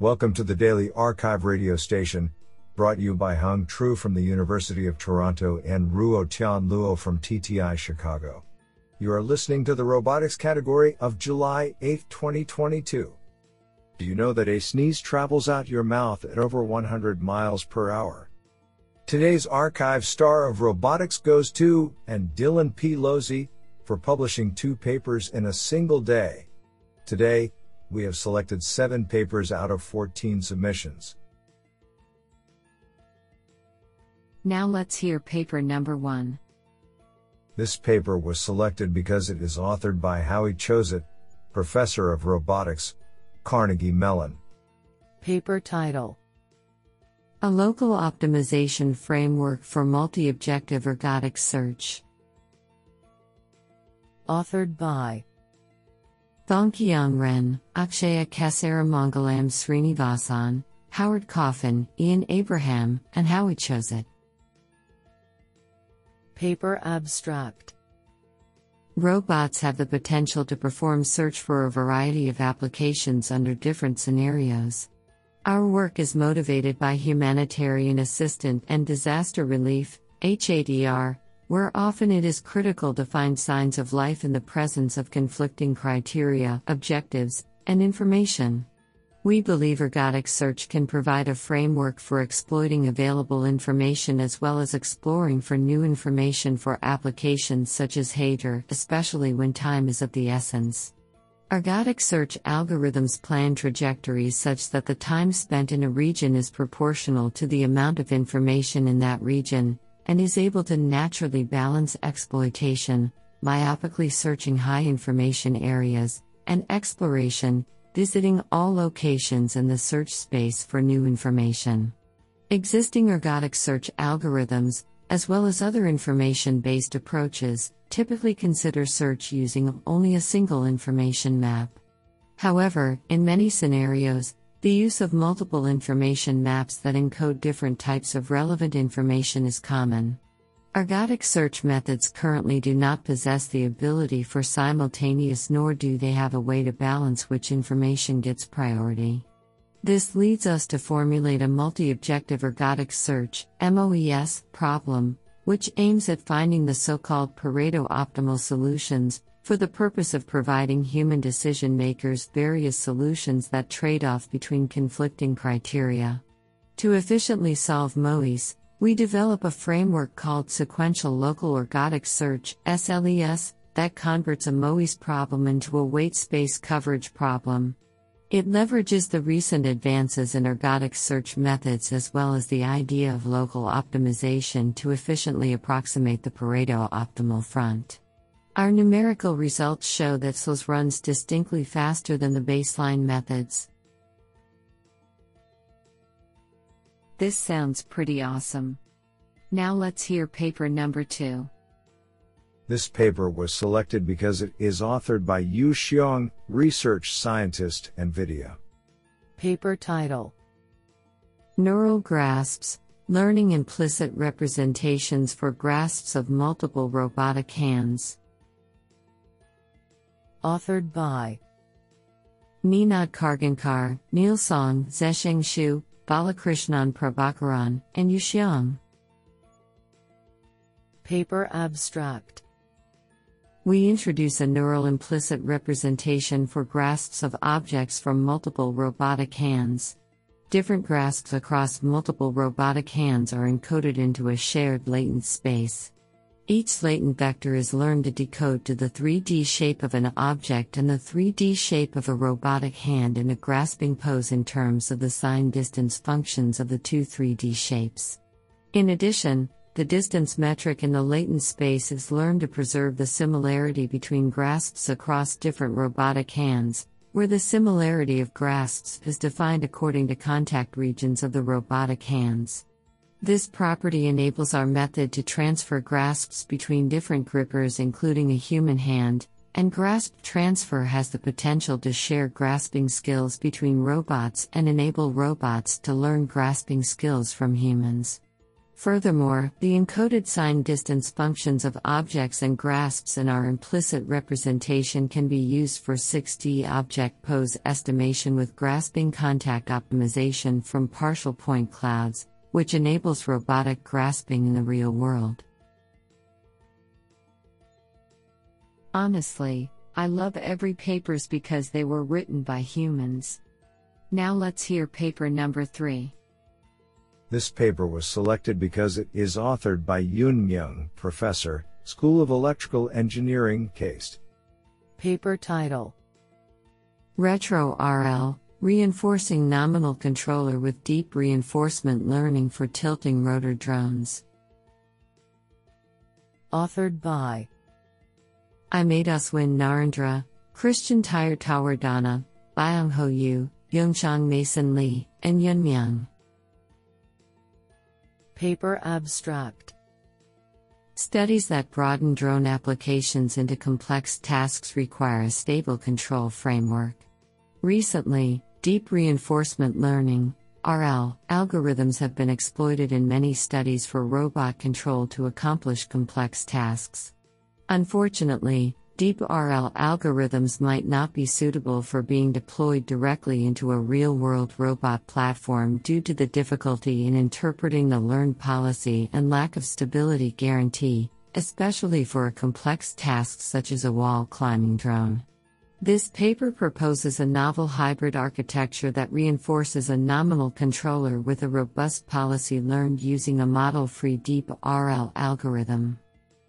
Welcome to the Daily arXiv radio station, brought you by Hung Tru from the University of Toronto and Ruo Tian Luo from TTI Chicago. You are listening to the robotics category of July 8, 2022. Do you know that a sneeze travels out your mouth at over 100 miles per hour? Today's arXiv star of robotics goes to, and Dylan P. Losey, for publishing two papers in a single day. Today, we have selected seven papers out of 14 submissions. Now let's hear paper number one. This paper was selected because it is authored by Howie Choset, Professor of Robotics, Carnegie Mellon. Paper title A local optimization framework for multi objective ergodic search. Authored by Zhongqiang Ren, Akshaya Kesarimangalam Srinivasan, Howard Coffin, Ian Abraham, and Howie Choset. Paper abstract Robots have the potential to perform search for a variety of applications under different scenarios. Our work is motivated by humanitarian assistance and disaster relief, HADR, where often it is critical to find signs of life in the presence of conflicting criteria, objectives, and information. We believe ergodic search can provide a framework for exploiting available information as well as exploring for new information for applications such as HADR, especially when time is of the essence. Ergodic search algorithms plan trajectories such that the time spent in a region is proportional to the amount of information in that region, and is able to naturally balance exploitation, myopically searching high information areas, and exploration, visiting all locations in the search space for new information. Existing ergodic search algorithms, as well as other information based approaches, typically consider search using only a single information map. However, in many scenarios, the use of multiple information maps that encode different types of relevant information is common. Ergodic search methods currently do not possess the ability for simultaneous nor do they have a way to balance which information gets priority. This leads us to formulate a multi objective ergodic search MOES, problem, which aims at finding the so called Pareto optimal solutions, for the purpose of providing human decision makers various solutions that trade off between conflicting criteria. To efficiently solve MOES, we develop a framework called Sequential Local Ergodic Search SLES that converts a MOES problem into a weight space coverage problem. It leverages the recent advances in ergodic search methods as well as the idea of local optimization to efficiently approximate the Pareto optimal front. Our numerical results show that SLES runs distinctly faster than the baseline methods. This sounds pretty awesome. Now let's hear paper number two. This paper was selected because it is authored by Yu Xiang, research scientist, NVIDIA. Paper title Neural Grasps Learning Implicit Representations for Grasps of Multiple Robotic Hands. Authored by Ninad Khargonkar, Neil Song, Zesheng Xu, Balakrishnan Prabhakaran, and Yu Xiang. Paper abstract We introduce a neural implicit representation for grasps of objects from multiple robotic hands. Different grasps across multiple robotic hands are encoded into a shared latent space. Each latent vector is learned to decode to the 3D shape of an object and the 3D shape of a robotic hand in a grasping pose in terms of the sign distance functions of the two 3D shapes. In addition, the distance metric in the latent space is learned to preserve the similarity between grasps across different robotic hands, where the similarity of grasps is defined according to contact regions of the robotic hands. This property enables our method to transfer grasps between different grippers, including a human hand, and grasp transfer has the potential to share grasping skills between robots and enable robots to learn grasping skills from humans. Furthermore, the encoded sign distance functions of objects and grasps in our implicit representation can be used for 6D object pose estimation with grasping contact optimization from partial point clouds, which enables robotic grasping in the real world. Honestly, I love every papers because they were written by humans. Now let's hear paper number 3. This paper was selected because it is authored by Hyun Myung, Professor, School of Electrical Engineering, KAIST. Paper title Retro RL Reinforcing Nominal Controller with Deep Reinforcement Learning for Tilting Rotor Drones. Authored by Imadaswin Nahrendra, Christian Tirtawardhana, Byung Ho Yu, Yongchang Mason Lee, and Hyun Myung. Paper Abstract Studies that broaden drone applications into complex tasks require a stable control framework. Recently, deep reinforcement learning RL algorithms have been exploited in many studies for robot control to accomplish complex tasks. Unfortunately, Deep RL algorithms might not be suitable for being deployed directly into a real world robot platform due to the difficulty in interpreting the learned policy and lack of stability guarantee, especially for a complex task such as a wall climbing drone. This paper proposes a novel hybrid architecture that reinforces a nominal controller with a robust policy learned using a model free deep RL algorithm.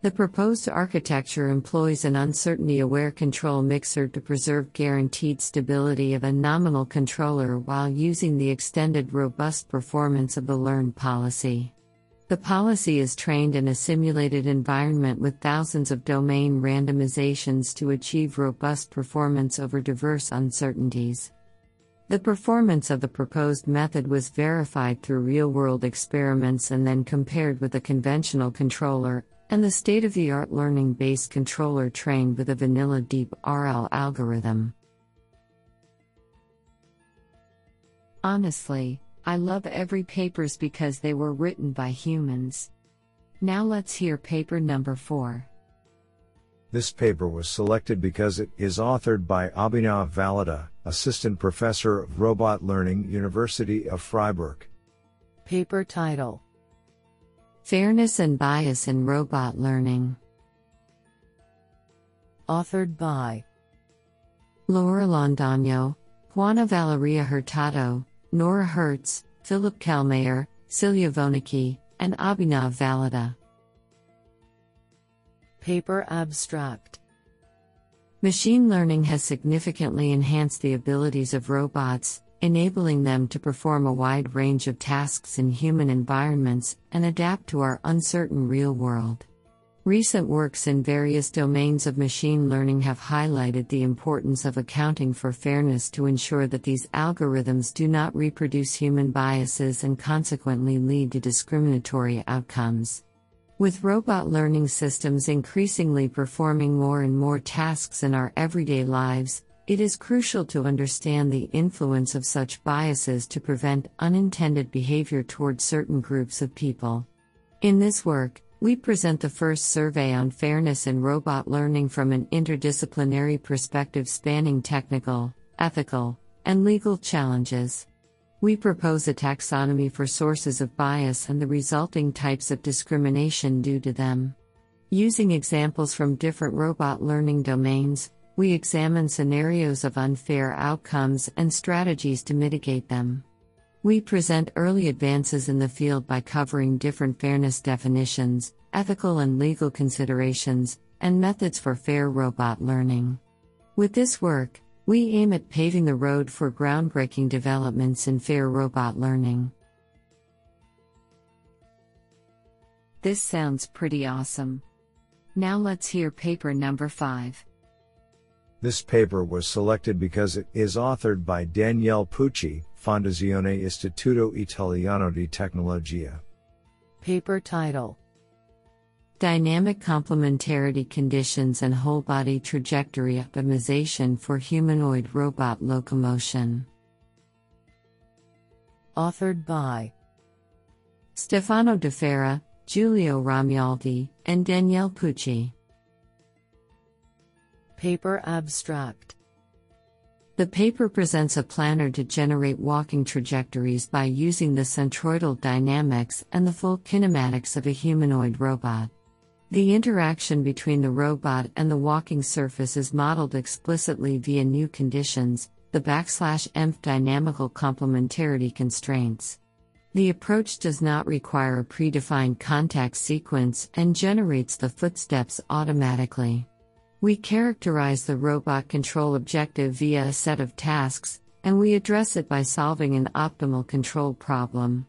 The proposed architecture employs an uncertainty aware control mixer to preserve guaranteed stability of a nominal controller while using the extended robust performance of the learned policy. The policy is trained in a simulated environment with thousands of domain randomizations to achieve robust performance over diverse uncertainties. The performance of the proposed method was verified through real world experiments and then compared with a conventional controller, and the state of the art learning based controller trained with a vanilla deep RL algorithm. Honestly, I love every papers because they were written by humans. Now let's hear paper number 4. This paper was selected because it is authored by Abhinav Valada, Assistant Professor of Robot Learning, University of Freiburg. Paper title Fairness and Bias in Robot Learning. Authored by Laura Londoño, Juana Valeria Hurtado, Nora Hertz, Philip Kellmeyer, Silja Voeneky, and Abhinav Valada. Paper Abstract Machine learning has significantly enhanced the abilities of robots, enabling them to perform a wide range of tasks in human environments and adapt to our uncertain real world. Recent works in various domains of machine learning have highlighted the importance of accounting for fairness to ensure that these algorithms do not reproduce human biases and consequently lead to discriminatory outcomes. With robot learning systems increasingly performing more and more tasks in our everyday lives, it is crucial to understand the influence of such biases to prevent unintended behavior toward certain groups of people. In this work, we present the first survey on fairness in robot learning from an interdisciplinary perspective spanning technical, ethical, and legal challenges. We propose a taxonomy for sources of bias and the resulting types of discrimination due to them. Using examples from different robot learning domains, we examine scenarios of unfair outcomes and strategies to mitigate them. We present early advances in the field by covering different fairness definitions, ethical and legal considerations, and methods for fair robot learning. With this work, we aim at paving the road for groundbreaking developments in fair robot learning. This sounds pretty awesome. Now let's hear paper number 5. This paper was selected because it is authored by Daniele Pucci, Fondazione Istituto Italiano di Tecnologia. Paper title Dynamic Complementarity Conditions and Whole Body Trajectory Optimization for Humanoid Robot Locomotion. Authored by Stefano Dafarra, Giulio Romualdi, and Daniele Pucci. Paper abstract. The paper presents a planner to generate walking trajectories by using the centroidal dynamics and the full kinematics of a humanoid robot. The interaction between the robot and the walking surface is modeled explicitly via new conditions, the backslash emp dynamical complementarity constraints. The approach does not require a predefined contact sequence and generates the footsteps automatically. We characterize the robot control objective via a set of tasks, and we address it by solving an optimal control problem.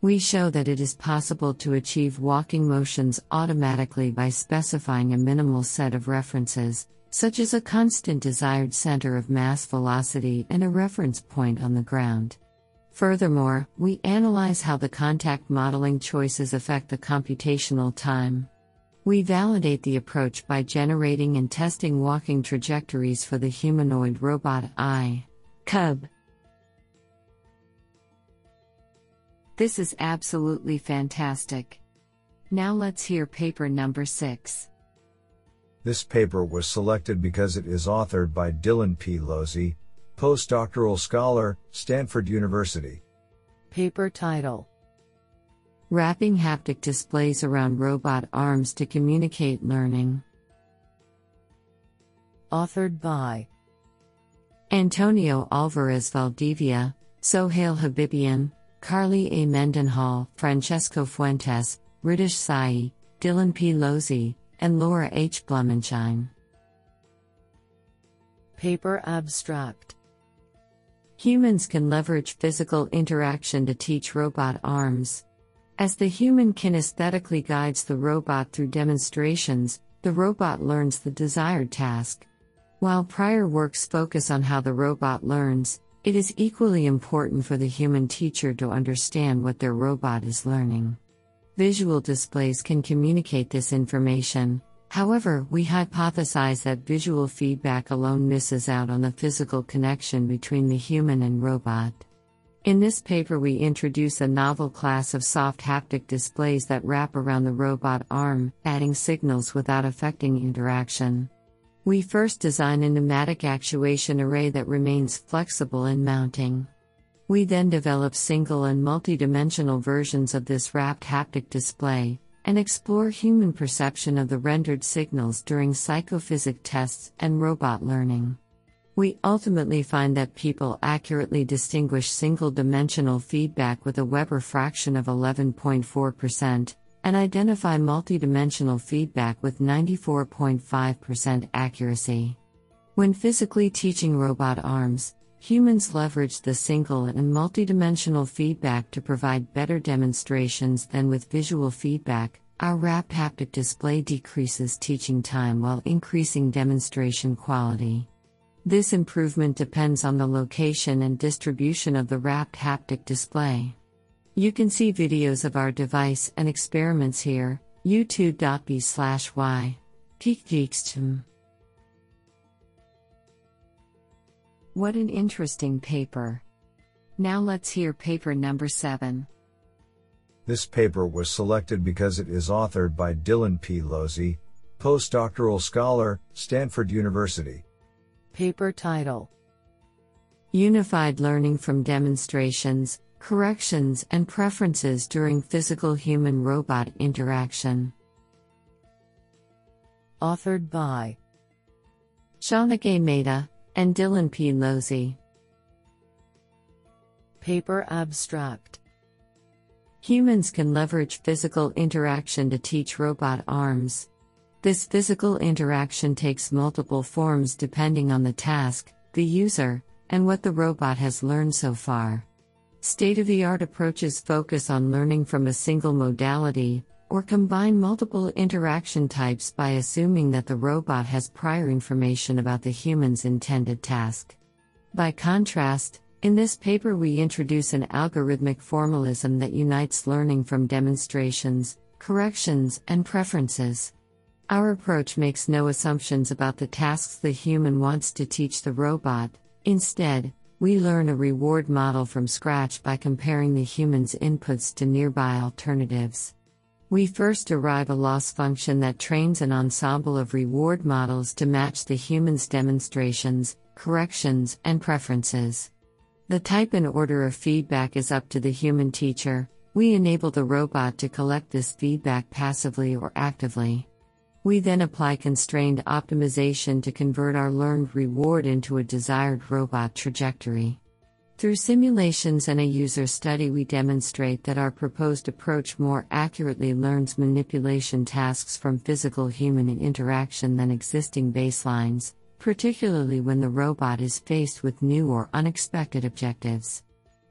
We show that it is possible to achieve walking motions automatically by specifying a minimal set of references, such as a constant desired center of mass velocity and a reference point on the ground. Furthermore, we analyze how the contact modeling choices affect the computational time. We validate the approach by generating and testing walking trajectories for the humanoid robot I. Cub. This is absolutely fantastic. Now let's hear paper number 6. This paper was selected because it is authored by Dylan P. Losey, postdoctoral scholar, Stanford University. Paper title Wrapping haptic displays around robot arms to communicate learning. Authored by Antonio Alvarez Valdivia, Soheil Habibian, Carly A. Mendenhall, Francesco Fuentes, Ridish Sai, Dylan P. Losey, and Laura H. Blumenschein. Paper abstract Humans can leverage physical interaction to teach robot arms. As the human kinesthetically guides the robot through demonstrations, the robot learns the desired task. While prior works focus on how the robot learns, it is equally important for the human teacher to understand what their robot is learning. Visual displays can communicate this information, however, we hypothesize that visual feedback alone misses out on the physical connection between the human and robot. In this paper, we introduce a novel class of soft haptic displays that wrap around the robot arm, adding signals without affecting interaction. We first design a pneumatic actuation array that remains flexible in mounting. We then develop single and multi-dimensional versions of this wrapped haptic display, and explore human perception of the rendered signals during psychophysics tests and robot learning. We ultimately find that people accurately distinguish single dimensional feedback with a Weber fraction of 11.4%, and identify multidimensional feedback with 94.5% accuracy. When physically teaching robot arms, humans leverage the single and multidimensional feedback to provide better demonstrations than with visual feedback. Our wrapped haptic display decreases teaching time while increasing demonstration quality. This improvement depends on the location and distribution of the wrapped haptic display. You can see videos of our device and experiments here, youtube.b slash y. What an interesting paper. Now let's hear paper number 7. This paper was selected because it is authored by Dylan P. Losey, postdoctoral scholar, Stanford University. Paper title Unified Learning from Demonstrations, Corrections, and Preferences During Physical Human Robot Interaction. Authored by Shaunak A. Mehta and Dylan P. Losey. Paper abstract Humans can leverage physical interaction to teach robot arms. This physical interaction takes multiple forms depending on the task, the user, and what the robot has learned so far. State of the art approaches focus on learning from a single modality, or combine multiple interaction types by assuming that the robot has prior information about the human's intended task. By contrast, in this paper, we introduce an algorithmic formalism that unites learning from demonstrations, corrections, and preferences. Our approach makes no assumptions about the tasks the human wants to teach the robot, instead, We learn a reward model from scratch by comparing the human's inputs to nearby alternatives. We first derive a loss function that trains an ensemble of reward models to match the human's demonstrations, corrections, and preferences. The type and order of feedback is up to the human teacher. We enable the robot to collect this feedback passively or actively. We then apply constrained optimization to convert our learned reward into a desired robot trajectory. Through simulations and a user study, we demonstrate that our proposed approach more accurately learns manipulation tasks from physical human interaction than existing baselines, particularly when the robot is faced with new or unexpected objectives.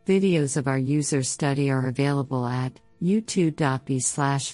Videos of our user study are available at youtube.b slash